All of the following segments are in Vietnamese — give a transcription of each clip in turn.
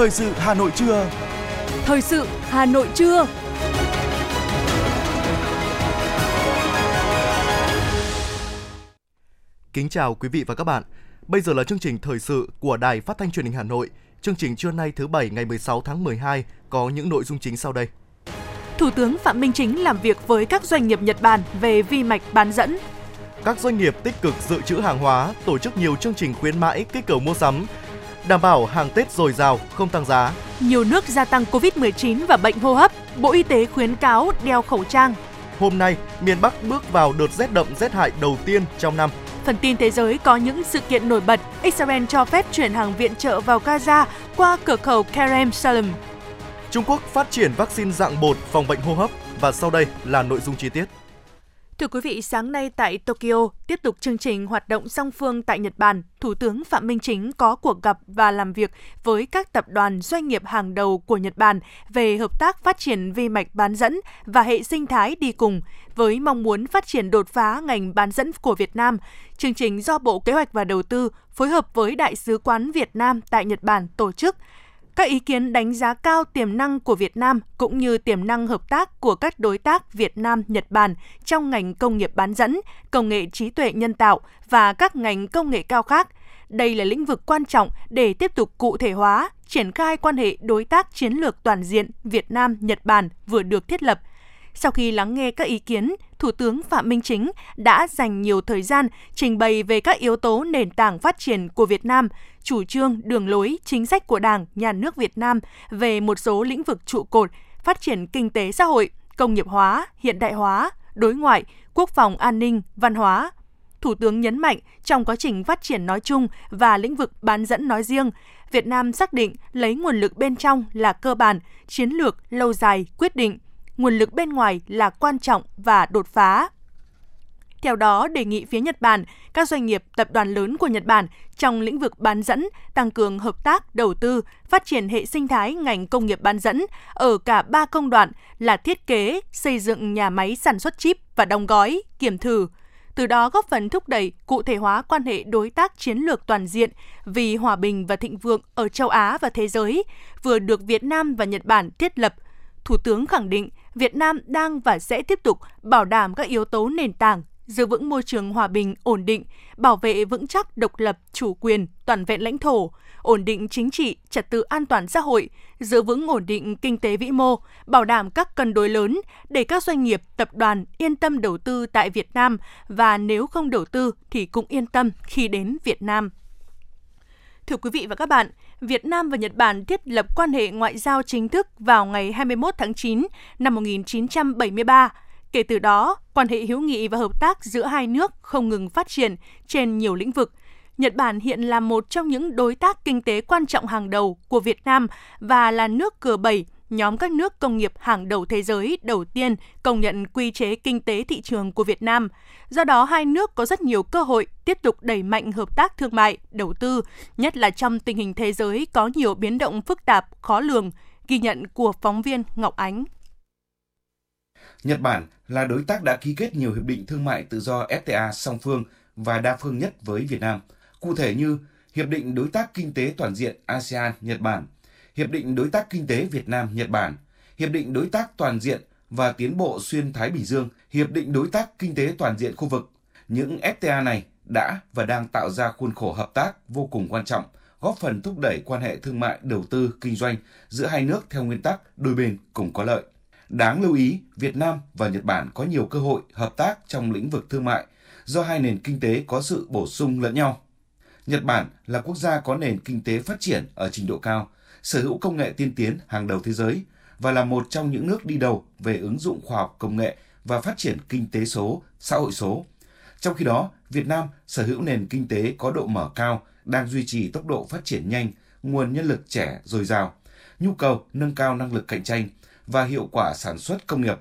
Thời sự Hà Nội trưa. Thời sự Hà Nội trưa. Kính chào quý vị và các bạn. Bây giờ là chương trình thời sự của Đài Phát thanh Truyền hình Hà Nội. Chương trình trưa nay thứ bảy ngày 16 tháng 12 có những nội dung chính sau đây. Thủ tướng Phạm Minh Chính làm việc với các doanh nghiệp Nhật Bản về vi mạch bán dẫn. Các doanh nghiệp tích cực dự trữ hàng hóa, tổ chức nhiều chương trình khuyến mãi kích cầu mua sắm, đảm bảo hàng Tết dồi dào, không tăng giá. Nhiều nước gia tăng Covid-19 và bệnh hô hấp, Bộ Y tế khuyến cáo đeo khẩu trang. Hôm nay, miền Bắc bước vào đợt rét đậm rét hại đầu tiên trong năm. Phần tin thế giới có những sự kiện nổi bật. Israel cho phép chuyển hàng viện trợ vào Gaza qua cửa khẩu Kerem Salem. Trung Quốc phát triển vaccine dạng bột phòng bệnh hô hấp và sau đây là nội dung chi tiết. Thưa quý vị, sáng nay tại Tokyo, tiếp tục chương trình hoạt động song phương tại Nhật Bản, Thủ tướng Phạm Minh Chính có cuộc gặp và làm việc với các tập đoàn doanh nghiệp hàng đầu của Nhật Bản về hợp tác phát triển vi mạch bán dẫn và hệ sinh thái đi cùng, với mong muốn phát triển đột phá ngành bán dẫn của Việt Nam. Chương trình do Bộ Kế hoạch và Đầu tư phối hợp với Đại sứ quán Việt Nam tại Nhật Bản tổ chức – các ý kiến đánh giá cao tiềm năng của Việt Nam cũng như tiềm năng hợp tác của các đối tác Việt Nam, Nhật Bản trong ngành công nghiệp bán dẫn, công nghệ trí tuệ nhân tạo và các ngành công nghệ cao khác. Đây là lĩnh vực quan trọng để tiếp tục cụ thể hóa, triển khai quan hệ đối tác chiến lược toàn diện Việt Nam Nhật Bản vừa được thiết lập sau khi lắng nghe các ý kiến, Thủ tướng Phạm Minh Chính đã dành nhiều thời gian trình bày về các yếu tố nền tảng phát triển của Việt Nam, chủ trương, đường lối, chính sách của Đảng, Nhà nước Việt Nam về một số lĩnh vực trụ cột, phát triển kinh tế xã hội, công nghiệp hóa, hiện đại hóa, đối ngoại, quốc phòng an ninh, văn hóa. Thủ tướng nhấn mạnh trong quá trình phát triển nói chung và lĩnh vực bán dẫn nói riêng, Việt Nam xác định lấy nguồn lực bên trong là cơ bản, chiến lược lâu dài quyết định – nguồn lực bên ngoài là quan trọng và đột phá. Theo đó, đề nghị phía Nhật Bản, các doanh nghiệp, tập đoàn lớn của Nhật Bản trong lĩnh vực bán dẫn tăng cường hợp tác, đầu tư, phát triển hệ sinh thái ngành công nghiệp bán dẫn ở cả ba công đoạn là thiết kế, xây dựng nhà máy sản xuất chip và đóng gói, kiểm thử. Từ đó góp phần thúc đẩy cụ thể hóa quan hệ đối tác chiến lược toàn diện vì hòa bình và thịnh vượng ở châu Á và thế giới, vừa được Việt Nam và Nhật Bản thiết lập. Thủ tướng khẳng định Việt Nam đang và sẽ tiếp tục bảo đảm các yếu tố nền tảng giữ vững môi trường hòa bình, ổn định, bảo vệ vững chắc độc lập, chủ quyền, toàn vẹn lãnh thổ, ổn định chính trị, trật tự an toàn xã hội, giữ vững ổn định kinh tế vĩ mô, bảo đảm các cân đối lớn để các doanh nghiệp, tập đoàn yên tâm đầu tư tại Việt Nam và nếu không đầu tư thì cũng yên tâm khi đến Việt Nam. Thưa quý vị và các bạn, Việt Nam và Nhật Bản thiết lập quan hệ ngoại giao chính thức vào ngày 21 tháng 9 năm 1973. Kể từ đó, quan hệ hữu nghị và hợp tác giữa hai nước không ngừng phát triển trên nhiều lĩnh vực. Nhật Bản hiện là một trong những đối tác kinh tế quan trọng hàng đầu của Việt Nam và là nước G7 nhóm các nước công nghiệp hàng đầu thế giới đầu tiên công nhận quy chế kinh tế thị trường của Việt Nam. Do đó, hai nước có rất nhiều cơ hội tiếp tục đẩy mạnh hợp tác thương mại, đầu tư, nhất là trong tình hình thế giới có nhiều biến động phức tạp, khó lường, ghi nhận của phóng viên Ngọc Ánh. Nhật Bản là đối tác đã ký kết nhiều hiệp định thương mại tự do FTA song phương và đa phương nhất với Việt Nam. Cụ thể như Hiệp định Đối tác Kinh tế Toàn diện ASEAN-Nhật Bản – Hiệp định Đối tác Kinh tế Việt Nam-Nhật Bản, Hiệp định Đối tác Toàn diện và Tiến bộ Xuyên Thái Bình Dương, Hiệp định Đối tác Kinh tế Toàn diện khu vực. Những FTA này đã và đang tạo ra khuôn khổ hợp tác vô cùng quan trọng, góp phần thúc đẩy quan hệ thương mại, đầu tư, kinh doanh giữa hai nước theo nguyên tắc đôi bên cùng có lợi. Đáng lưu ý, Việt Nam và Nhật Bản có nhiều cơ hội hợp tác trong lĩnh vực thương mại do hai nền kinh tế có sự bổ sung lẫn nhau. Nhật Bản là quốc gia có nền kinh tế phát triển ở trình độ cao, sở hữu công nghệ tiên tiến hàng đầu thế giới và là một trong những nước đi đầu về ứng dụng khoa học công nghệ và phát triển kinh tế số, xã hội số. Trong khi đó, Việt Nam sở hữu nền kinh tế có độ mở cao, đang duy trì tốc độ phát triển nhanh, nguồn nhân lực trẻ dồi dào, nhu cầu nâng cao năng lực cạnh tranh và hiệu quả sản xuất công nghiệp.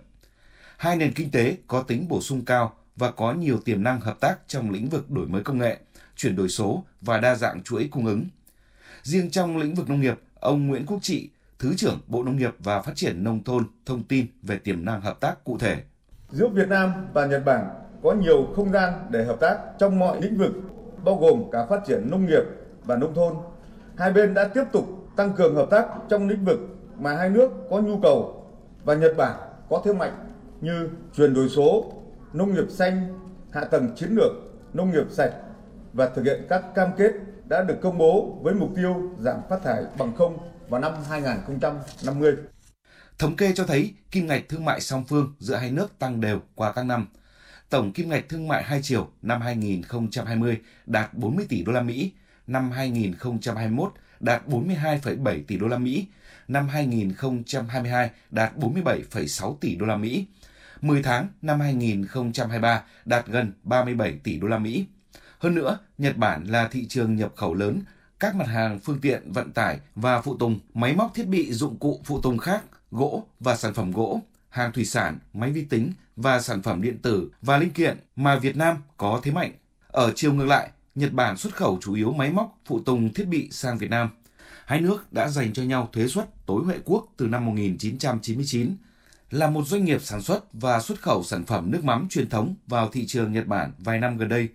Hai nền kinh tế có tính bổ sung cao và có nhiều tiềm năng hợp tác trong lĩnh vực đổi mới công nghệ, chuyển đổi số và đa dạng chuỗi cung ứng. Riêng trong lĩnh vực nông nghiệp, Ông Nguyễn Quốc Trị, Thứ trưởng Bộ Nông nghiệp và Phát triển Nông thôn thông tin về tiềm năng hợp tác cụ thể. Giữa Việt Nam và Nhật Bản có nhiều không gian để hợp tác trong mọi lĩnh vực, bao gồm cả phát triển nông nghiệp và nông thôn. Hai bên đã tiếp tục tăng cường hợp tác trong lĩnh vực mà hai nước có nhu cầu và Nhật Bản có thế mạnh như chuyển đổi số, nông nghiệp xanh, hạ tầng chiến lược, nông nghiệp sạch và thực hiện các cam kết đã được công bố với mục tiêu giảm phát thải bằng không vào năm 2050. Thống kê cho thấy kim ngạch thương mại song phương giữa hai nước tăng đều qua các năm. Tổng kim ngạch thương mại hai chiều năm 2020 đạt 40 tỷ đô la Mỹ, năm 2021 đạt 42,7 tỷ đô la Mỹ, năm 2022 đạt 47,6 tỷ đô la Mỹ. 10 tháng năm 2023 đạt gần 37 tỷ đô la Mỹ. Hơn nữa, Nhật Bản là thị trường nhập khẩu lớn các mặt hàng phương tiện vận tải và phụ tùng, máy móc thiết bị dụng cụ phụ tùng khác, gỗ và sản phẩm gỗ, hàng thủy sản, máy vi tính và sản phẩm điện tử và linh kiện mà Việt Nam có thế mạnh. Ở chiều ngược lại, Nhật Bản xuất khẩu chủ yếu máy móc, phụ tùng thiết bị sang Việt Nam. Hai nước đã dành cho nhau thuế suất tối huệ quốc từ năm 1999 là một doanh nghiệp sản xuất và xuất khẩu sản phẩm nước mắm truyền thống vào thị trường Nhật Bản vài năm gần đây.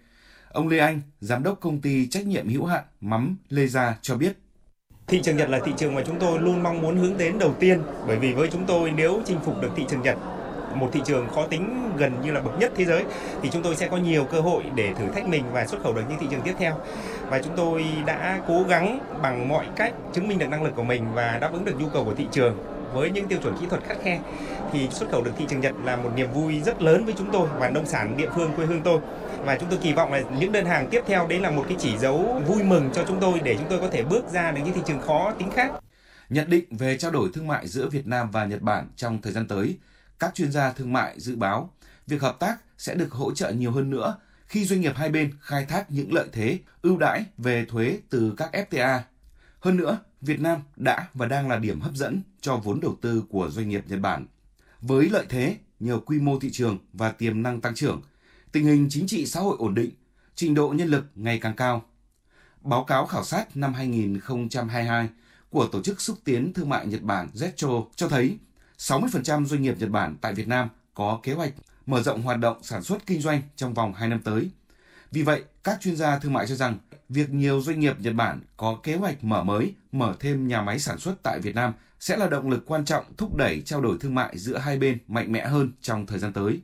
Ông Lê Anh, giám đốc công ty trách nhiệm hữu hạn mắm Lê Gia cho biết. Thị trường Nhật là thị trường mà chúng tôi luôn mong muốn hướng đến đầu tiên bởi vì với chúng tôi nếu chinh phục được thị trường Nhật một thị trường khó tính gần như là bậc nhất thế giới thì chúng tôi sẽ có nhiều cơ hội để thử thách mình và xuất khẩu được những thị trường tiếp theo và chúng tôi đã cố gắng bằng mọi cách chứng minh được năng lực của mình và đáp ứng được nhu cầu của thị trường với những tiêu chuẩn kỹ thuật khắt khe thì xuất khẩu được thị trường Nhật là một niềm vui rất lớn với chúng tôi và nông sản địa phương quê hương tôi và chúng tôi kỳ vọng là những đơn hàng tiếp theo đấy là một cái chỉ dấu vui mừng cho chúng tôi để chúng tôi có thể bước ra được những thị trường khó tính khác. Nhận định về trao đổi thương mại giữa Việt Nam và Nhật Bản trong thời gian tới, các chuyên gia thương mại dự báo việc hợp tác sẽ được hỗ trợ nhiều hơn nữa khi doanh nghiệp hai bên khai thác những lợi thế, ưu đãi về thuế từ các FTA. Hơn nữa, Việt Nam đã và đang là điểm hấp dẫn cho vốn đầu tư của doanh nghiệp Nhật Bản. Với lợi thế nhờ quy mô thị trường và tiềm năng tăng trưởng, tình hình chính trị xã hội ổn định, trình độ nhân lực ngày càng cao. Báo cáo khảo sát năm 2022 của Tổ chức Xúc tiến Thương mại Nhật Bản ZETRO cho thấy 60% doanh nghiệp Nhật Bản tại Việt Nam có kế hoạch mở rộng hoạt động sản xuất kinh doanh trong vòng 2 năm tới. Vì vậy, các chuyên gia thương mại cho rằng việc nhiều doanh nghiệp Nhật Bản có kế hoạch mở mới, mở thêm nhà máy sản xuất tại Việt Nam sẽ là động lực quan trọng thúc đẩy trao đổi thương mại giữa hai bên mạnh mẽ hơn trong thời gian tới.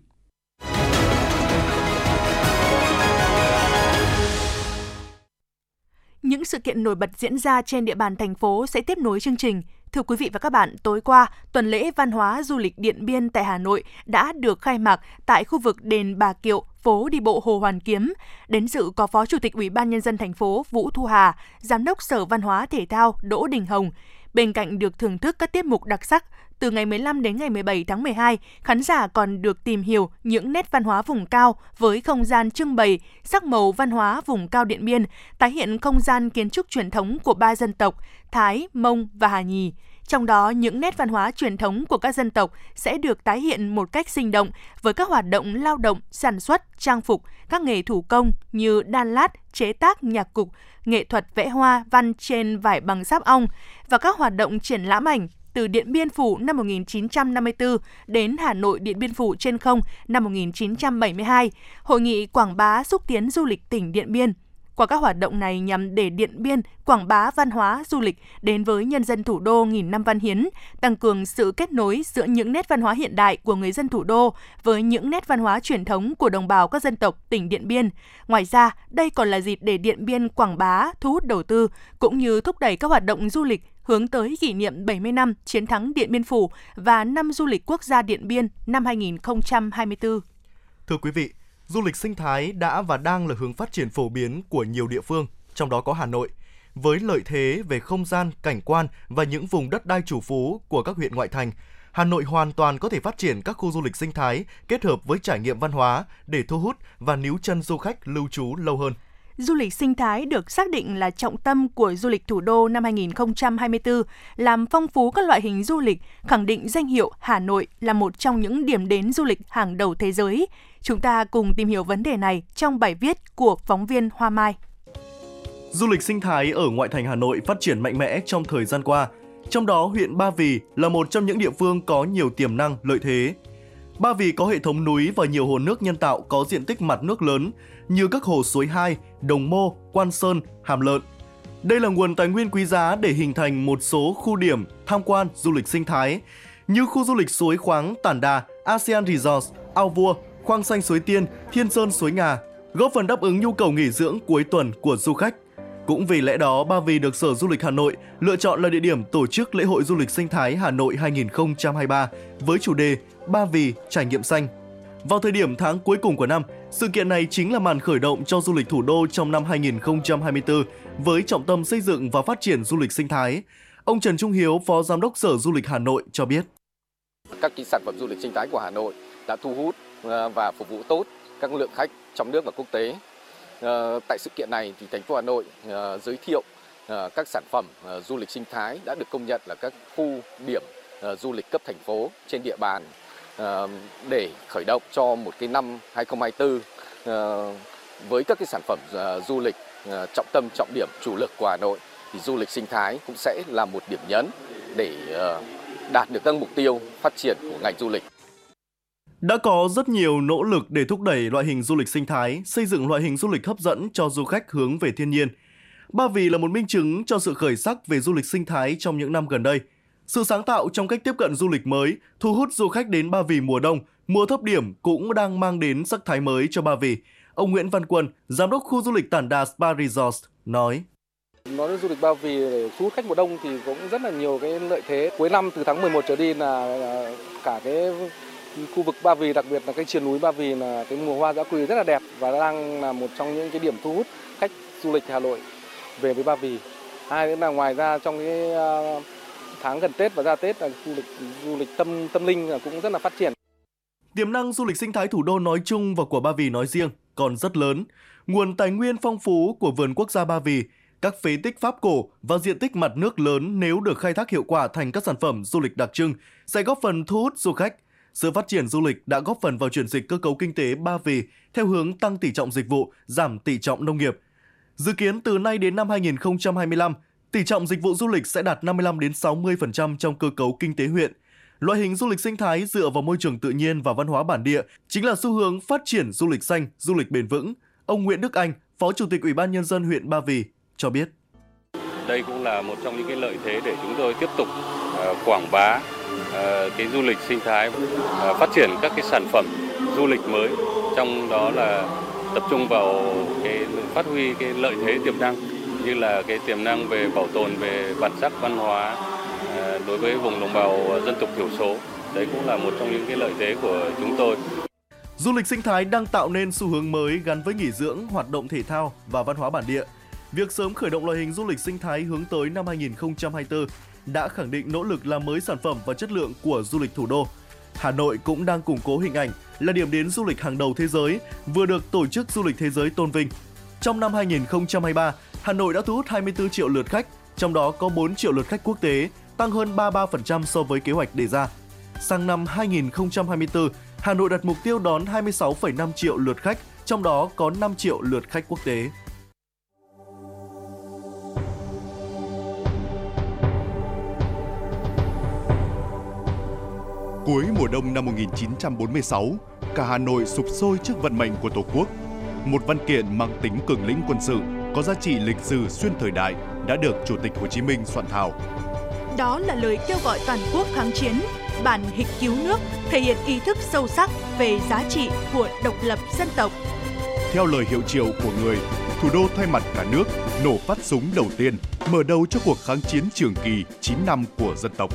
Những sự kiện nổi bật diễn ra trên địa bàn thành phố sẽ tiếp nối chương trình. Thưa quý vị và các bạn, tối qua, tuần lễ văn hóa du lịch Điện Biên tại Hà Nội đã được khai mạc tại khu vực đền Bà Kiệu, phố đi bộ Hồ Hoàn Kiếm. Đến dự có Phó Chủ tịch Ủy ban Nhân dân thành phố Vũ Thu Hà, Giám đốc Sở Văn hóa Thể thao Đỗ Đình Hồng. Bên cạnh được thưởng thức các tiết mục đặc sắc, từ ngày 15 đến ngày 17 tháng 12, khán giả còn được tìm hiểu những nét văn hóa vùng cao với không gian trưng bày sắc màu văn hóa vùng cao Điện Biên, tái hiện không gian kiến trúc truyền thống của ba dân tộc Thái, Mông và Hà Nhì. Trong đó, những nét văn hóa truyền thống của các dân tộc sẽ được tái hiện một cách sinh động với các hoạt động lao động, sản xuất, trang phục, các nghề thủ công như đan lát, chế tác nhạc cục, nghệ thuật vẽ hoa văn trên vải bằng sáp ong và các hoạt động triển lãm ảnh từ Điện Biên Phủ năm 1954 đến Hà Nội Điện Biên Phủ trên không năm 1972, Hội nghị quảng bá xúc tiến du lịch tỉnh Điện Biên qua các hoạt động này nhằm để Điện Biên quảng bá văn hóa du lịch đến với nhân dân thủ đô nghìn năm văn hiến, tăng cường sự kết nối giữa những nét văn hóa hiện đại của người dân thủ đô với những nét văn hóa truyền thống của đồng bào các dân tộc tỉnh Điện Biên. Ngoài ra, đây còn là dịp để Điện Biên quảng bá, thu hút đầu tư cũng như thúc đẩy các hoạt động du lịch hướng tới kỷ niệm 70 năm chiến thắng Điện Biên Phủ và năm du lịch quốc gia Điện Biên năm 2024. Thưa quý vị, du lịch sinh thái đã và đang là hướng phát triển phổ biến của nhiều địa phương, trong đó có Hà Nội. Với lợi thế về không gian, cảnh quan và những vùng đất đai chủ phú của các huyện ngoại thành, Hà Nội hoàn toàn có thể phát triển các khu du lịch sinh thái kết hợp với trải nghiệm văn hóa để thu hút và níu chân du khách lưu trú lâu hơn du lịch sinh thái được xác định là trọng tâm của du lịch thủ đô năm 2024, làm phong phú các loại hình du lịch, khẳng định danh hiệu Hà Nội là một trong những điểm đến du lịch hàng đầu thế giới. Chúng ta cùng tìm hiểu vấn đề này trong bài viết của phóng viên Hoa Mai. Du lịch sinh thái ở ngoại thành Hà Nội phát triển mạnh mẽ trong thời gian qua, trong đó huyện Ba Vì là một trong những địa phương có nhiều tiềm năng, lợi thế. Ba Vì có hệ thống núi và nhiều hồ nước nhân tạo có diện tích mặt nước lớn như các hồ suối hai Đồng Mô, Quan Sơn, Hàm Lợn. Đây là nguồn tài nguyên quý giá để hình thành một số khu điểm tham quan du lịch sinh thái như khu du lịch suối khoáng Tản Đà, ASEAN Resorts, Ao Vua, Khoang Xanh Suối Tiên, Thiên Sơn Suối Ngà, góp phần đáp ứng nhu cầu nghỉ dưỡng cuối tuần của du khách. Cũng vì lẽ đó, Ba Vì được Sở Du lịch Hà Nội lựa chọn là địa điểm tổ chức lễ hội du lịch sinh thái Hà Nội 2023 với chủ đề Ba Vì trải nghiệm xanh. Vào thời điểm tháng cuối cùng của năm, sự kiện này chính là màn khởi động cho du lịch thủ đô trong năm 2024 với trọng tâm xây dựng và phát triển du lịch sinh thái. Ông Trần Trung Hiếu, Phó Giám đốc Sở Du lịch Hà Nội cho biết. Các cái sản phẩm du lịch sinh thái của Hà Nội đã thu hút ờ, và phục vụ tốt các lượng khách trong nước và quốc tế. Ờ, tại sự kiện này thì thành phố Hà Nội ờ, giới thiệu ờ, các sản phẩm du lịch sinh thái đã được công nhận là các khu điểm du lịch cấp thành phố trên địa bàn để khởi động cho một cái năm 2024 với các cái sản phẩm du lịch trọng tâm, trọng điểm, chủ lực của Hà Nội thì du lịch sinh thái cũng sẽ là một điểm nhấn để đạt được các mục tiêu phát triển của ngành du lịch. Đã có rất nhiều nỗ lực để thúc đẩy loại hình du lịch sinh thái, xây dựng loại hình du lịch hấp dẫn cho du khách hướng về thiên nhiên. Ba Vì là một minh chứng cho sự khởi sắc về du lịch sinh thái trong những năm gần đây. Sự sáng tạo trong cách tiếp cận du lịch mới, thu hút du khách đến Ba Vì mùa đông, mùa thấp điểm cũng đang mang đến sắc thái mới cho Ba Vì. Ông Nguyễn Văn Quân, giám đốc khu du lịch Tản Đà Spa Resort, nói. Nói đến du lịch Ba Vì để thu hút khách mùa đông thì cũng rất là nhiều cái lợi thế. Cuối năm từ tháng 11 trở đi là à, cả cái khu vực Ba Vì đặc biệt là cái triền núi Ba Vì là cái mùa hoa dã quỳ rất là đẹp và đang là một trong những cái điểm thu hút khách du lịch Hà Nội về với Ba Vì. Hai nữa là ngoài ra trong cái à, tháng gần Tết và ra Tết là du lịch du lịch tâm tâm linh là cũng rất là phát triển. Tiềm năng du lịch sinh thái thủ đô nói chung và của Ba Vì nói riêng còn rất lớn. Nguồn tài nguyên phong phú của vườn quốc gia Ba Vì, các phế tích pháp cổ và diện tích mặt nước lớn nếu được khai thác hiệu quả thành các sản phẩm du lịch đặc trưng sẽ góp phần thu hút du khách. Sự phát triển du lịch đã góp phần vào chuyển dịch cơ cấu kinh tế Ba Vì theo hướng tăng tỷ trọng dịch vụ, giảm tỷ trọng nông nghiệp. Dự kiến từ nay đến năm 2025, tỷ trọng dịch vụ du lịch sẽ đạt 55 đến 60% trong cơ cấu kinh tế huyện. Loại hình du lịch sinh thái dựa vào môi trường tự nhiên và văn hóa bản địa chính là xu hướng phát triển du lịch xanh, du lịch bền vững. Ông Nguyễn Đức Anh, Phó Chủ tịch Ủy ban nhân dân huyện Ba Vì cho biết. Đây cũng là một trong những cái lợi thế để chúng tôi tiếp tục ờ, quảng bá Ờ, cái du lịch sinh thái, ờ, phát triển các cái sản phẩm du lịch mới, trong đó là tập trung vào cái phát huy cái lợi thế tiềm năng như là cái tiềm năng về bảo tồn về bản sắc văn hóa ờ, đối với vùng đồng bào dân tộc thiểu số. Đấy cũng là một trong những cái lợi thế của chúng tôi. Du lịch sinh thái đang tạo nên xu hướng mới gắn với nghỉ dưỡng, hoạt động thể thao và văn hóa bản địa. Việc sớm khởi động loại hình du lịch sinh thái hướng tới năm 2024 đã khẳng định nỗ lực làm mới sản phẩm và chất lượng của du lịch thủ đô. Hà Nội cũng đang củng cố hình ảnh là điểm đến du lịch hàng đầu thế giới, vừa được Tổ chức Du lịch Thế giới tôn vinh. Trong năm 2023, Hà Nội đã thu hút 24 triệu lượt khách, trong đó có 4 triệu lượt khách quốc tế, tăng hơn 33% so với kế hoạch đề ra. Sang năm 2024, Hà Nội đặt mục tiêu đón 26,5 triệu lượt khách, trong đó có 5 triệu lượt khách quốc tế. Cuối mùa đông năm 1946, cả Hà Nội sụp sôi trước vận mệnh của Tổ quốc. Một văn kiện mang tính cường lĩnh quân sự, có giá trị lịch sử xuyên thời đại đã được Chủ tịch Hồ Chí Minh soạn thảo. Đó là lời kêu gọi toàn quốc kháng chiến, bản hịch cứu nước, thể hiện ý thức sâu sắc về giá trị của độc lập dân tộc. Theo lời hiệu triệu của người, thủ đô thay mặt cả nước nổ phát súng đầu tiên, mở đầu cho cuộc kháng chiến trường kỳ 9 năm của dân tộc.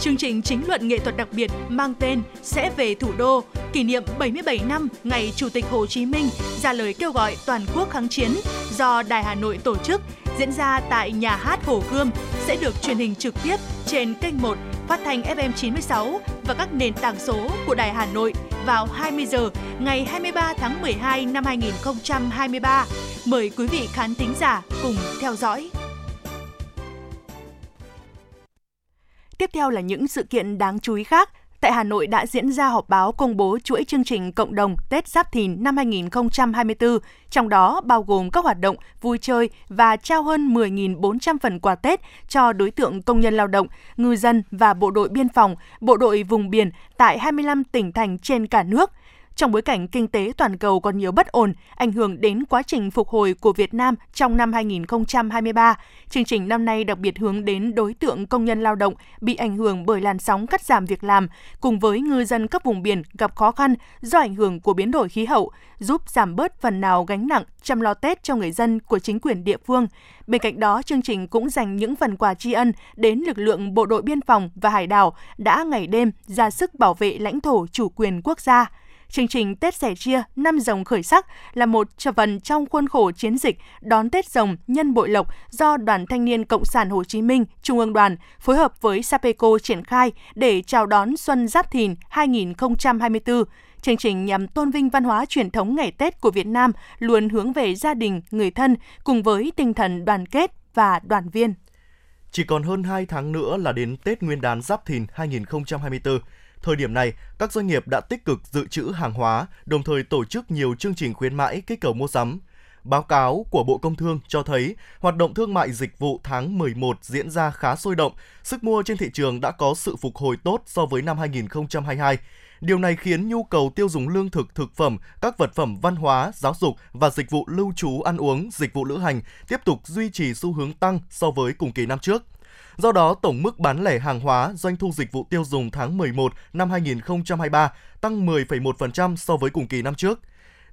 Chương trình chính luận nghệ thuật đặc biệt mang tên Sẽ về thủ đô, kỷ niệm 77 năm ngày Chủ tịch Hồ Chí Minh ra lời kêu gọi toàn quốc kháng chiến do Đài Hà Nội tổ chức diễn ra tại nhà hát Hồ Gươm sẽ được truyền hình trực tiếp trên kênh 1 phát thanh FM 96 và các nền tảng số của Đài Hà Nội vào 20 giờ ngày 23 tháng 12 năm 2023. Mời quý vị khán thính giả cùng theo dõi. Tiếp theo là những sự kiện đáng chú ý khác. Tại Hà Nội đã diễn ra họp báo công bố chuỗi chương trình cộng đồng Tết Giáp Thìn năm 2024, trong đó bao gồm các hoạt động vui chơi và trao hơn 10.400 phần quà Tết cho đối tượng công nhân lao động, ngư dân và bộ đội biên phòng, bộ đội vùng biển tại 25 tỉnh thành trên cả nước. Trong bối cảnh kinh tế toàn cầu còn nhiều bất ổn, ảnh hưởng đến quá trình phục hồi của Việt Nam trong năm 2023, chương trình năm nay đặc biệt hướng đến đối tượng công nhân lao động bị ảnh hưởng bởi làn sóng cắt giảm việc làm, cùng với ngư dân các vùng biển gặp khó khăn do ảnh hưởng của biến đổi khí hậu, giúp giảm bớt phần nào gánh nặng chăm lo Tết cho người dân của chính quyền địa phương. Bên cạnh đó, chương trình cũng dành những phần quà tri ân đến lực lượng bộ đội biên phòng và hải đảo đã ngày đêm ra sức bảo vệ lãnh thổ chủ quyền quốc gia. Chương trình Tết sẻ chia năm rồng khởi sắc là một phần trong khuôn khổ chiến dịch đón Tết rồng nhân bội lộc do Đoàn Thanh niên Cộng sản Hồ Chí Minh Trung ương đoàn phối hợp với Sapeco triển khai để chào đón Xuân Giáp Thìn 2024. Chương trình nhằm tôn vinh văn hóa truyền thống ngày Tết của Việt Nam luôn hướng về gia đình, người thân cùng với tinh thần đoàn kết và đoàn viên. Chỉ còn hơn 2 tháng nữa là đến Tết Nguyên đán Giáp Thìn 2024. Thời điểm này, các doanh nghiệp đã tích cực dự trữ hàng hóa, đồng thời tổ chức nhiều chương trình khuyến mãi kích cầu mua sắm. Báo cáo của Bộ Công Thương cho thấy hoạt động thương mại dịch vụ tháng 11 diễn ra khá sôi động, sức mua trên thị trường đã có sự phục hồi tốt so với năm 2022. Điều này khiến nhu cầu tiêu dùng lương thực, thực phẩm, các vật phẩm văn hóa, giáo dục và dịch vụ lưu trú ăn uống, dịch vụ lữ hành tiếp tục duy trì xu hướng tăng so với cùng kỳ năm trước. Do đó, tổng mức bán lẻ hàng hóa, doanh thu dịch vụ tiêu dùng tháng 11 năm 2023 tăng 10,1% so với cùng kỳ năm trước.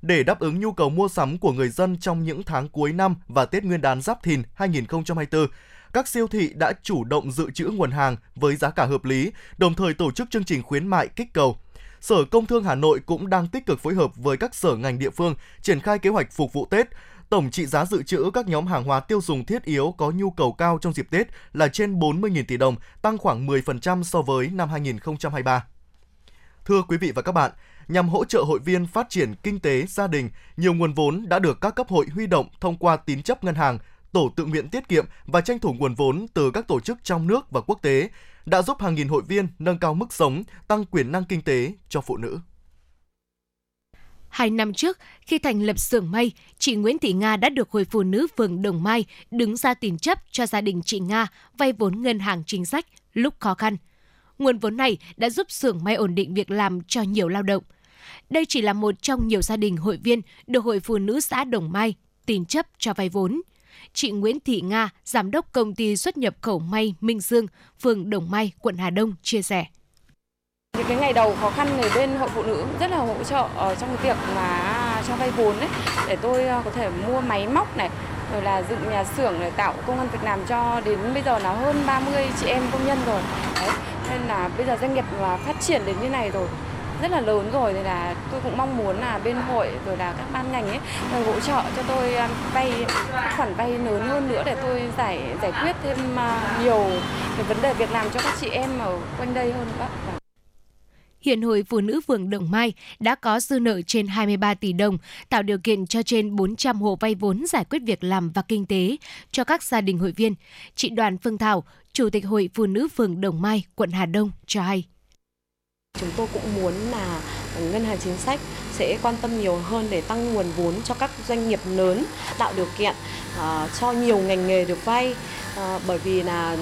Để đáp ứng nhu cầu mua sắm của người dân trong những tháng cuối năm và Tết Nguyên đán Giáp Thìn 2024, các siêu thị đã chủ động dự trữ nguồn hàng với giá cả hợp lý, đồng thời tổ chức chương trình khuyến mại kích cầu. Sở Công Thương Hà Nội cũng đang tích cực phối hợp với các sở ngành địa phương triển khai kế hoạch phục vụ Tết, Tổng trị giá dự trữ các nhóm hàng hóa tiêu dùng thiết yếu có nhu cầu cao trong dịp Tết là trên 40.000 tỷ đồng, tăng khoảng 10% so với năm 2023. Thưa quý vị và các bạn, nhằm hỗ trợ hội viên phát triển kinh tế gia đình, nhiều nguồn vốn đã được các cấp hội huy động thông qua tín chấp ngân hàng, tổ tự nguyện tiết kiệm và tranh thủ nguồn vốn từ các tổ chức trong nước và quốc tế, đã giúp hàng nghìn hội viên nâng cao mức sống, tăng quyền năng kinh tế cho phụ nữ. Hai năm trước, khi thành lập xưởng may, chị Nguyễn Thị Nga đã được Hội Phụ Nữ phường Đồng Mai đứng ra tín chấp cho gia đình chị Nga vay vốn ngân hàng chính sách lúc khó khăn. Nguồn vốn này đã giúp xưởng may ổn định việc làm cho nhiều lao động. Đây chỉ là một trong nhiều gia đình hội viên được Hội Phụ Nữ xã Đồng Mai tín chấp cho vay vốn. Chị Nguyễn Thị Nga, giám đốc công ty xuất nhập khẩu may Minh Dương, phường Đồng Mai, quận Hà Đông chia sẻ. Những cái ngày đầu khó khăn này bên hội phụ nữ rất là hỗ trợ ở trong cái việc mà cho vay vốn đấy để tôi ờ, có thể mua máy móc này, rồi là dựng nhà xưởng để tạo công an việc làm cho đến bây giờ là hơn 30 chị em công nhân rồi đấy, nên là bây giờ doanh nghiệp mà phát triển đến như này rồi, rất là lớn rồi thì là tôi cũng mong muốn là bên hội rồi là các ban ngành ấy hỗ trợ cho tôi ờ, vay khoản vay lớn hơn nữa để tôi giải giải quyết thêm nhiều cái vấn đề việc làm cho các chị em ở quanh đây hơn nữa. Vâng. Hiện Hội Phụ nữ phường Đồng Mai đã có dư nợ trên 23 tỷ đồng, tạo điều kiện cho trên 400 hộ vay vốn giải quyết việc làm và kinh tế cho các gia đình hội viên. Chị Đoàn Phương Thảo, Chủ tịch Hội Phụ nữ phường Đồng Mai, quận Hà Đông cho hay. Chúng tôi cũng muốn là ngân hàng chính sách sẽ quan tâm nhiều hơn để tăng nguồn vốn cho các doanh nghiệp lớn, tạo điều kiện uh, cho nhiều ngành nghề được vay. Ờ, bởi vì là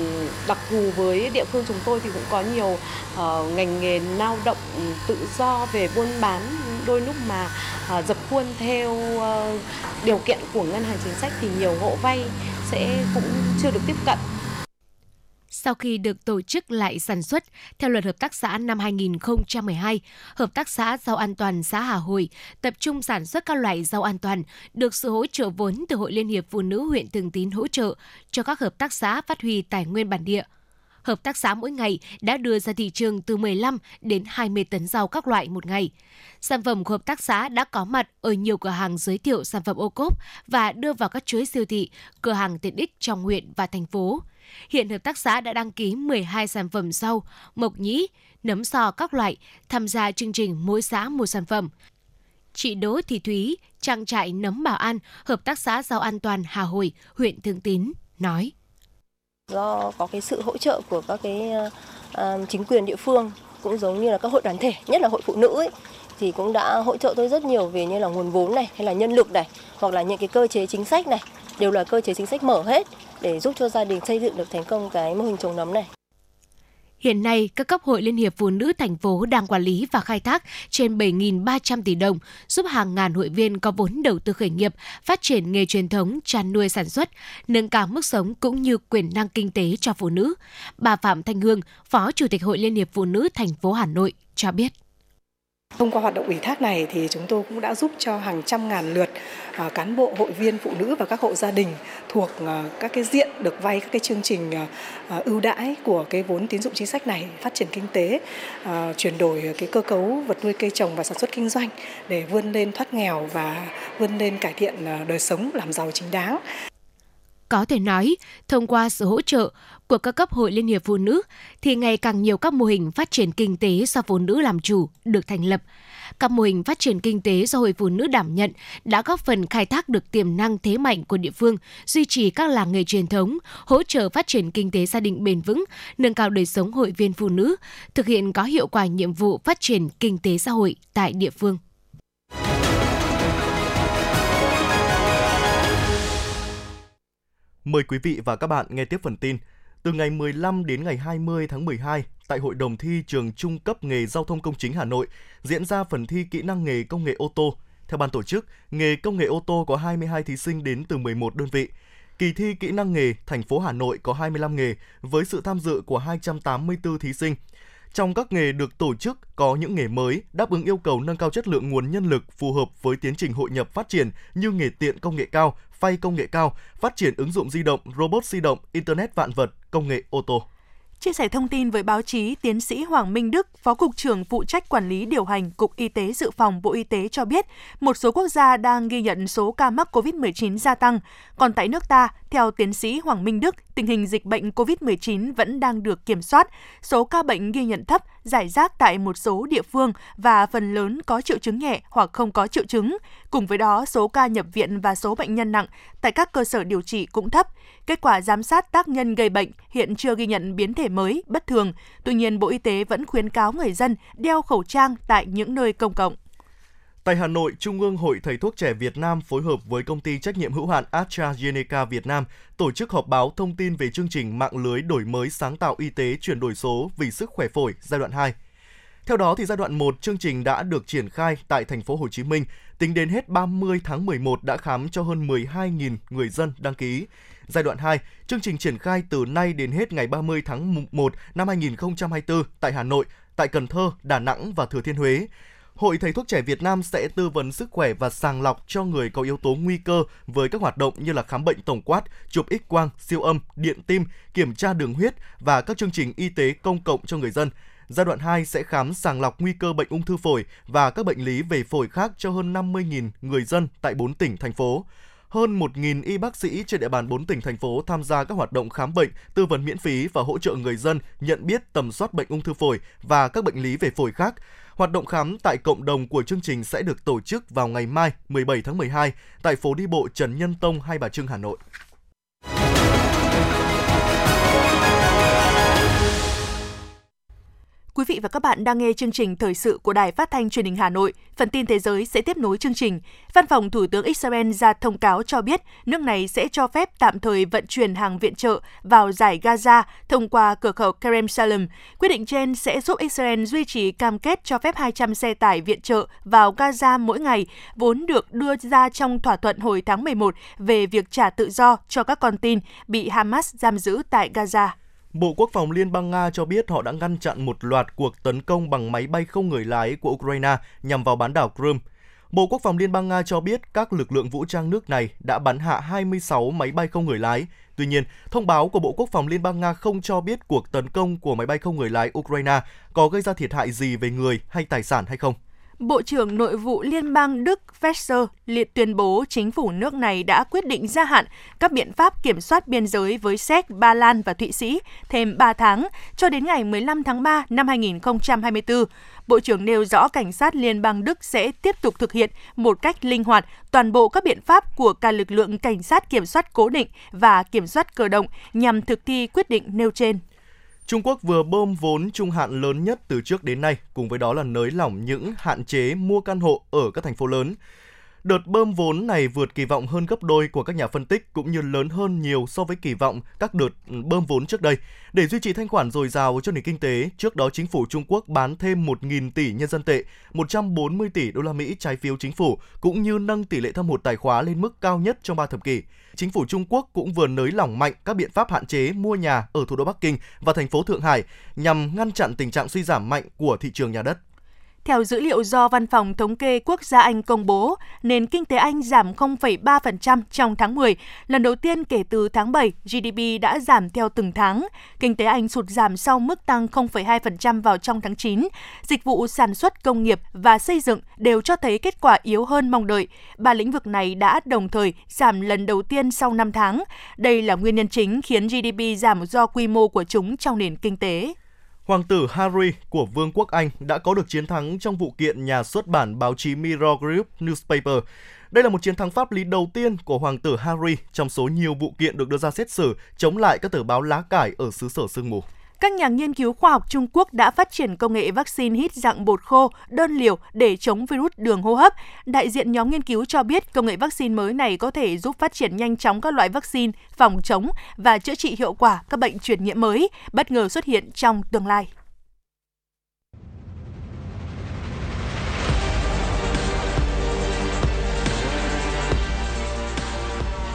đặc thù với địa phương chúng tôi thì cũng có nhiều uh, ngành nghề lao động tự do về buôn bán đôi lúc mà uh, dập khuôn theo uh, điều kiện của ngân hàng chính sách thì nhiều hộ vay sẽ cũng chưa được tiếp cận sau khi được tổ chức lại sản xuất theo luật hợp tác xã năm 2012, Hợp tác xã rau an toàn xã Hà Hồi tập trung sản xuất các loại rau an toàn, được sự hỗ trợ vốn từ Hội Liên hiệp Phụ nữ huyện Thường Tín hỗ trợ cho các hợp tác xã phát huy tài nguyên bản địa. Hợp tác xã mỗi ngày đã đưa ra thị trường từ 15 đến 20 tấn rau các loại một ngày. Sản phẩm của hợp tác xã đã có mặt ở nhiều cửa hàng giới thiệu sản phẩm ô cốp và đưa vào các chuỗi siêu thị, cửa hàng tiện ích trong huyện và thành phố. Hiện hợp tác xã đã đăng ký 12 sản phẩm rau, mộc nhĩ, nấm sò các loại tham gia chương trình mỗi xã một sản phẩm. Chị Đỗ Thị Thúy, trang trại nấm Bảo An, hợp tác xã rau an toàn Hà Hồi, huyện Thường Tín nói: Do có cái sự hỗ trợ của các cái uh, chính quyền địa phương cũng giống như là các hội đoàn thể, nhất là hội phụ nữ ấy, thì cũng đã hỗ trợ tôi rất nhiều về như là nguồn vốn này hay là nhân lực này hoặc là những cái cơ chế chính sách này đều là cơ chế chính sách mở hết để giúp cho gia đình xây dựng được thành công cái mô hình trồng nấm này. Hiện nay, các cấp hội Liên hiệp Phụ nữ thành phố đang quản lý và khai thác trên 7.300 tỷ đồng, giúp hàng ngàn hội viên có vốn đầu tư khởi nghiệp, phát triển nghề truyền thống, chăn nuôi sản xuất, nâng cao mức sống cũng như quyền năng kinh tế cho phụ nữ. Bà Phạm Thanh Hương, Phó Chủ tịch Hội Liên hiệp Phụ nữ thành phố Hà Nội cho biết. Thông qua hoạt động ủy thác này thì chúng tôi cũng đã giúp cho hàng trăm ngàn lượt à, cán bộ hội viên phụ nữ và các hộ gia đình thuộc à, các cái diện được vay các cái chương trình à, ưu đãi của cái vốn tín dụng chính sách này phát triển kinh tế, chuyển đổi cái cơ cấu vật nuôi cây trồng và sản xuất kinh doanh để vươn lên thoát nghèo và vươn lên cải thiện đời sống làm giàu chính đáng. Có thể nói, thông qua sự hỗ trợ của các cấp hội Liên hiệp Phụ nữ thì ngày càng nhiều các mô hình phát triển kinh tế do phụ nữ làm chủ được thành lập. Các mô hình phát triển kinh tế do Hội Phụ nữ đảm nhận đã góp phần khai thác được tiềm năng thế mạnh của địa phương, duy trì các làng nghề truyền thống, hỗ trợ phát triển kinh tế gia đình bền vững, nâng cao đời sống hội viên phụ nữ, thực hiện có hiệu quả nhiệm vụ phát triển kinh tế xã hội tại địa phương. Mời quý vị và các bạn nghe tiếp phần tin. Từ ngày 15 đến ngày 20 tháng 12, tại Hội đồng thi trường trung cấp nghề giao thông công chính Hà Nội diễn ra phần thi kỹ năng nghề công nghệ ô tô. Theo ban tổ chức, nghề công nghệ ô tô có 22 thí sinh đến từ 11 đơn vị. Kỳ thi kỹ năng nghề thành phố Hà Nội có 25 nghề với sự tham dự của 284 thí sinh. Trong các nghề được tổ chức có những nghề mới đáp ứng yêu cầu nâng cao chất lượng nguồn nhân lực phù hợp với tiến trình hội nhập phát triển như nghề tiện công nghệ cao, phay công nghệ cao, phát triển ứng dụng di động, robot di động, internet vạn vật, công nghệ ô tô. Chia sẻ thông tin với báo chí, tiến sĩ Hoàng Minh Đức, Phó Cục trưởng phụ trách quản lý điều hành Cục Y tế Dự phòng Bộ Y tế cho biết, một số quốc gia đang ghi nhận số ca mắc COVID-19 gia tăng. Còn tại nước ta, theo tiến sĩ Hoàng Minh Đức, tình hình dịch bệnh COVID-19 vẫn đang được kiểm soát. Số ca bệnh ghi nhận thấp, giải rác tại một số địa phương và phần lớn có triệu chứng nhẹ hoặc không có triệu chứng. Cùng với đó, số ca nhập viện và số bệnh nhân nặng tại các cơ sở điều trị cũng thấp. Kết quả giám sát tác nhân gây bệnh hiện chưa ghi nhận biến thể mới, bất thường. Tuy nhiên, Bộ Y tế vẫn khuyến cáo người dân đeo khẩu trang tại những nơi công cộng. Tại Hà Nội, Trung ương Hội Thầy thuốc trẻ Việt Nam phối hợp với công ty trách nhiệm hữu hạn AstraZeneca Việt Nam tổ chức họp báo thông tin về chương trình mạng lưới đổi mới sáng tạo y tế chuyển đổi số vì sức khỏe phổi giai đoạn 2. Theo đó thì giai đoạn 1 chương trình đã được triển khai tại thành phố Hồ Chí Minh, tính đến hết 30 tháng 11 đã khám cho hơn 12.000 người dân đăng ký. Giai đoạn 2, chương trình triển khai từ nay đến hết ngày 30 tháng 1 năm 2024 tại Hà Nội, tại Cần Thơ, Đà Nẵng và Thừa Thiên Huế. Hội Thầy thuốc trẻ Việt Nam sẽ tư vấn sức khỏe và sàng lọc cho người có yếu tố nguy cơ với các hoạt động như là khám bệnh tổng quát, chụp X quang, siêu âm, điện tim, kiểm tra đường huyết và các chương trình y tế công cộng cho người dân. Giai đoạn 2 sẽ khám sàng lọc nguy cơ bệnh ung thư phổi và các bệnh lý về phổi khác cho hơn 50.000 người dân tại 4 tỉnh, thành phố hơn 1.000 y bác sĩ trên địa bàn 4 tỉnh thành phố tham gia các hoạt động khám bệnh, tư vấn miễn phí và hỗ trợ người dân nhận biết tầm soát bệnh ung thư phổi và các bệnh lý về phổi khác. Hoạt động khám tại cộng đồng của chương trình sẽ được tổ chức vào ngày mai 17 tháng 12 tại phố đi bộ Trần Nhân Tông, Hai Bà Trưng, Hà Nội. Quý vị và các bạn đang nghe chương trình thời sự của Đài Phát thanh Truyền hình Hà Nội. Phần tin thế giới sẽ tiếp nối chương trình. Văn phòng Thủ tướng Israel ra thông cáo cho biết nước này sẽ cho phép tạm thời vận chuyển hàng viện trợ vào giải Gaza thông qua cửa khẩu Kerem Salem. Quyết định trên sẽ giúp Israel duy trì cam kết cho phép 200 xe tải viện trợ vào Gaza mỗi ngày, vốn được đưa ra trong thỏa thuận hồi tháng 11 về việc trả tự do cho các con tin bị Hamas giam giữ tại Gaza. Bộ Quốc phòng Liên bang Nga cho biết họ đã ngăn chặn một loạt cuộc tấn công bằng máy bay không người lái của Ukraine nhằm vào bán đảo Crimea. Bộ Quốc phòng Liên bang Nga cho biết các lực lượng vũ trang nước này đã bắn hạ 26 máy bay không người lái. Tuy nhiên, thông báo của Bộ Quốc phòng Liên bang Nga không cho biết cuộc tấn công của máy bay không người lái Ukraine có gây ra thiệt hại gì về người hay tài sản hay không. Bộ trưởng Nội vụ Liên bang Đức Vesser liệt tuyên bố chính phủ nước này đã quyết định gia hạn các biện pháp kiểm soát biên giới với Séc, Ba Lan và Thụy Sĩ thêm 3 tháng cho đến ngày 15 tháng 3 năm 2024. Bộ trưởng nêu rõ cảnh sát Liên bang Đức sẽ tiếp tục thực hiện một cách linh hoạt toàn bộ các biện pháp của cả lực lượng cảnh sát kiểm soát cố định và kiểm soát cơ động nhằm thực thi quyết định nêu trên. Trung Quốc vừa bơm vốn trung hạn lớn nhất từ trước đến nay, cùng với đó là nới lỏng những hạn chế mua căn hộ ở các thành phố lớn. Đợt bơm vốn này vượt kỳ vọng hơn gấp đôi của các nhà phân tích cũng như lớn hơn nhiều so với kỳ vọng các đợt bơm vốn trước đây. Để duy trì thanh khoản dồi dào cho nền kinh tế, trước đó chính phủ Trung Quốc bán thêm 1.000 tỷ nhân dân tệ, 140 tỷ đô la Mỹ trái phiếu chính phủ cũng như nâng tỷ lệ thâm hụt tài khóa lên mức cao nhất trong 3 thập kỷ. Chính phủ Trung Quốc cũng vừa nới lỏng mạnh các biện pháp hạn chế mua nhà ở thủ đô Bắc Kinh và thành phố Thượng Hải nhằm ngăn chặn tình trạng suy giảm mạnh của thị trường nhà đất. Theo dữ liệu do Văn phòng Thống kê Quốc gia Anh công bố, nền kinh tế Anh giảm 0,3% trong tháng 10. Lần đầu tiên kể từ tháng 7, GDP đã giảm theo từng tháng. Kinh tế Anh sụt giảm sau mức tăng 0,2% vào trong tháng 9. Dịch vụ sản xuất công nghiệp và xây dựng đều cho thấy kết quả yếu hơn mong đợi. Ba lĩnh vực này đã đồng thời giảm lần đầu tiên sau 5 tháng. Đây là nguyên nhân chính khiến GDP giảm do quy mô của chúng trong nền kinh tế. Hoàng tử Harry của Vương quốc Anh đã có được chiến thắng trong vụ kiện nhà xuất bản báo chí Mirror Group Newspaper. Đây là một chiến thắng pháp lý đầu tiên của Hoàng tử Harry trong số nhiều vụ kiện được đưa ra xét xử chống lại các tờ báo lá cải ở xứ sở sương mù. Các nhà nghiên cứu khoa học Trung Quốc đã phát triển công nghệ vaccine hít dạng bột khô, đơn liều để chống virus đường hô hấp. Đại diện nhóm nghiên cứu cho biết công nghệ vaccine mới này có thể giúp phát triển nhanh chóng các loại vaccine phòng chống và chữa trị hiệu quả các bệnh truyền nhiễm mới, bất ngờ xuất hiện trong tương lai.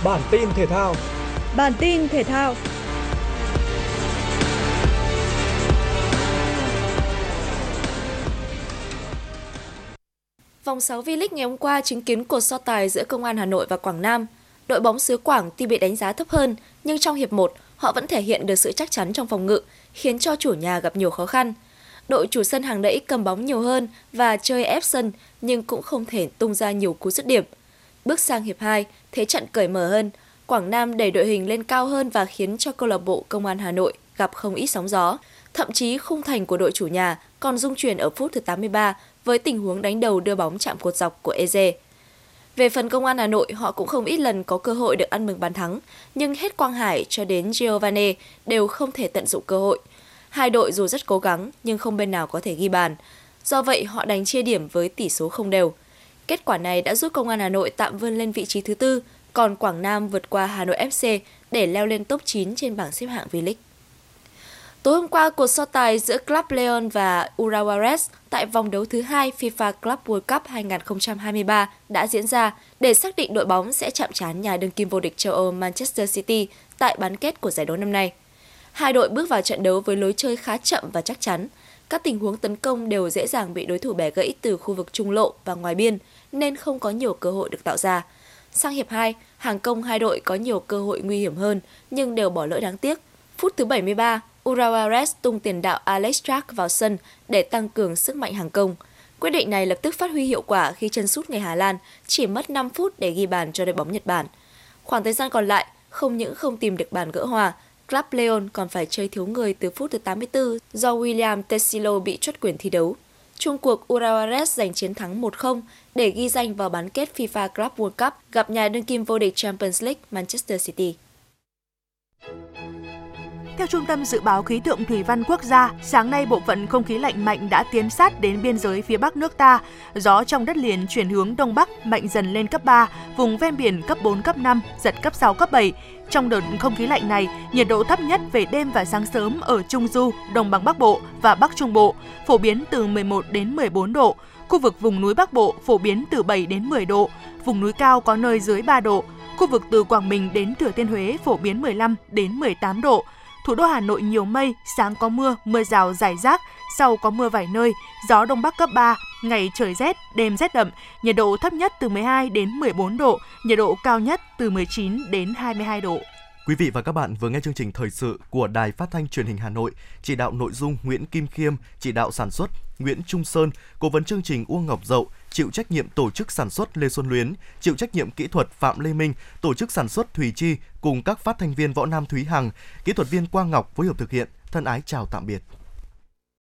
Bản tin thể thao Bản tin thể thao Vòng 6 V-League ngày hôm qua chứng kiến cuộc so tài giữa Công an Hà Nội và Quảng Nam. Đội bóng xứ Quảng tuy bị đánh giá thấp hơn, nhưng trong hiệp 1, họ vẫn thể hiện được sự chắc chắn trong phòng ngự, khiến cho chủ nhà gặp nhiều khó khăn. Đội chủ sân hàng đẫy cầm bóng nhiều hơn và chơi ép sân, nhưng cũng không thể tung ra nhiều cú dứt điểm. Bước sang hiệp 2, thế trận cởi mở hơn, Quảng Nam đẩy đội hình lên cao hơn và khiến cho câu lạc bộ Công an Hà Nội gặp không ít sóng gió. Thậm chí khung thành của đội chủ nhà còn dung chuyển ở phút thứ 83 với tình huống đánh đầu đưa bóng chạm cột dọc của Eze. Về phần công an Hà Nội, họ cũng không ít lần có cơ hội được ăn mừng bàn thắng, nhưng hết Quang Hải cho đến Giovane đều không thể tận dụng cơ hội. Hai đội dù rất cố gắng nhưng không bên nào có thể ghi bàn. Do vậy, họ đánh chia điểm với tỷ số không đều. Kết quả này đã giúp Công an Hà Nội tạm vươn lên vị trí thứ tư, còn Quảng Nam vượt qua Hà Nội FC để leo lên top 9 trên bảng xếp hạng V-League. Tối hôm qua, cuộc so tài giữa Club Leon và Urawares tại vòng đấu thứ hai FIFA Club World Cup 2023 đã diễn ra để xác định đội bóng sẽ chạm trán nhà đương kim vô địch châu Âu Manchester City tại bán kết của giải đấu năm nay. Hai đội bước vào trận đấu với lối chơi khá chậm và chắc chắn. Các tình huống tấn công đều dễ dàng bị đối thủ bẻ gãy từ khu vực trung lộ và ngoài biên, nên không có nhiều cơ hội được tạo ra. Sang hiệp 2, hàng công hai đội có nhiều cơ hội nguy hiểm hơn nhưng đều bỏ lỡ đáng tiếc. Phút thứ 73, Urawares tung tiền đạo Alex Jack vào sân để tăng cường sức mạnh hàng công. Quyết định này lập tức phát huy hiệu quả khi chân sút người Hà Lan chỉ mất 5 phút để ghi bàn cho đội bóng Nhật Bản. Khoảng thời gian còn lại, không những không tìm được bàn gỡ hòa, Club Leon còn phải chơi thiếu người từ phút thứ 84 do William Tessilo bị truất quyền thi đấu. Trung cuộc Urawares giành chiến thắng 1-0 để ghi danh vào bán kết FIFA Club World Cup gặp nhà đương kim vô địch Champions League Manchester City. Theo Trung tâm Dự báo Khí tượng Thủy văn Quốc gia, sáng nay bộ phận không khí lạnh mạnh đã tiến sát đến biên giới phía bắc nước ta. Gió trong đất liền chuyển hướng đông bắc, mạnh dần lên cấp 3, vùng ven biển cấp 4, cấp 5, giật cấp 6, cấp 7. Trong đợt không khí lạnh này, nhiệt độ thấp nhất về đêm và sáng sớm ở Trung Du, Đồng bằng Bắc Bộ và Bắc Trung Bộ phổ biến từ 11 đến 14 độ. Khu vực vùng núi Bắc Bộ phổ biến từ 7 đến 10 độ, vùng núi cao có nơi dưới 3 độ. Khu vực từ Quảng Bình đến Thừa Thiên Huế phổ biến 15 đến 18 độ. Thủ đô Hà Nội nhiều mây, sáng có mưa, mưa rào rải rác, sau có mưa vài nơi, gió đông bắc cấp 3, ngày trời rét, đêm rét đậm, nhiệt độ thấp nhất từ 12 đến 14 độ, nhiệt độ cao nhất từ 19 đến 22 độ. Quý vị và các bạn vừa nghe chương trình thời sự của Đài Phát thanh Truyền hình Hà Nội, chỉ đạo nội dung Nguyễn Kim Khiêm, chỉ đạo sản xuất Nguyễn Trung Sơn, cố vấn chương trình Uông Ngọc Dậu, chịu trách nhiệm tổ chức sản xuất Lê Xuân Luyến, chịu trách nhiệm kỹ thuật Phạm Lê Minh, tổ chức sản xuất Thùy Chi cùng các phát thanh viên Võ Nam Thúy Hằng, kỹ thuật viên Quang Ngọc phối hợp thực hiện. Thân ái chào tạm biệt.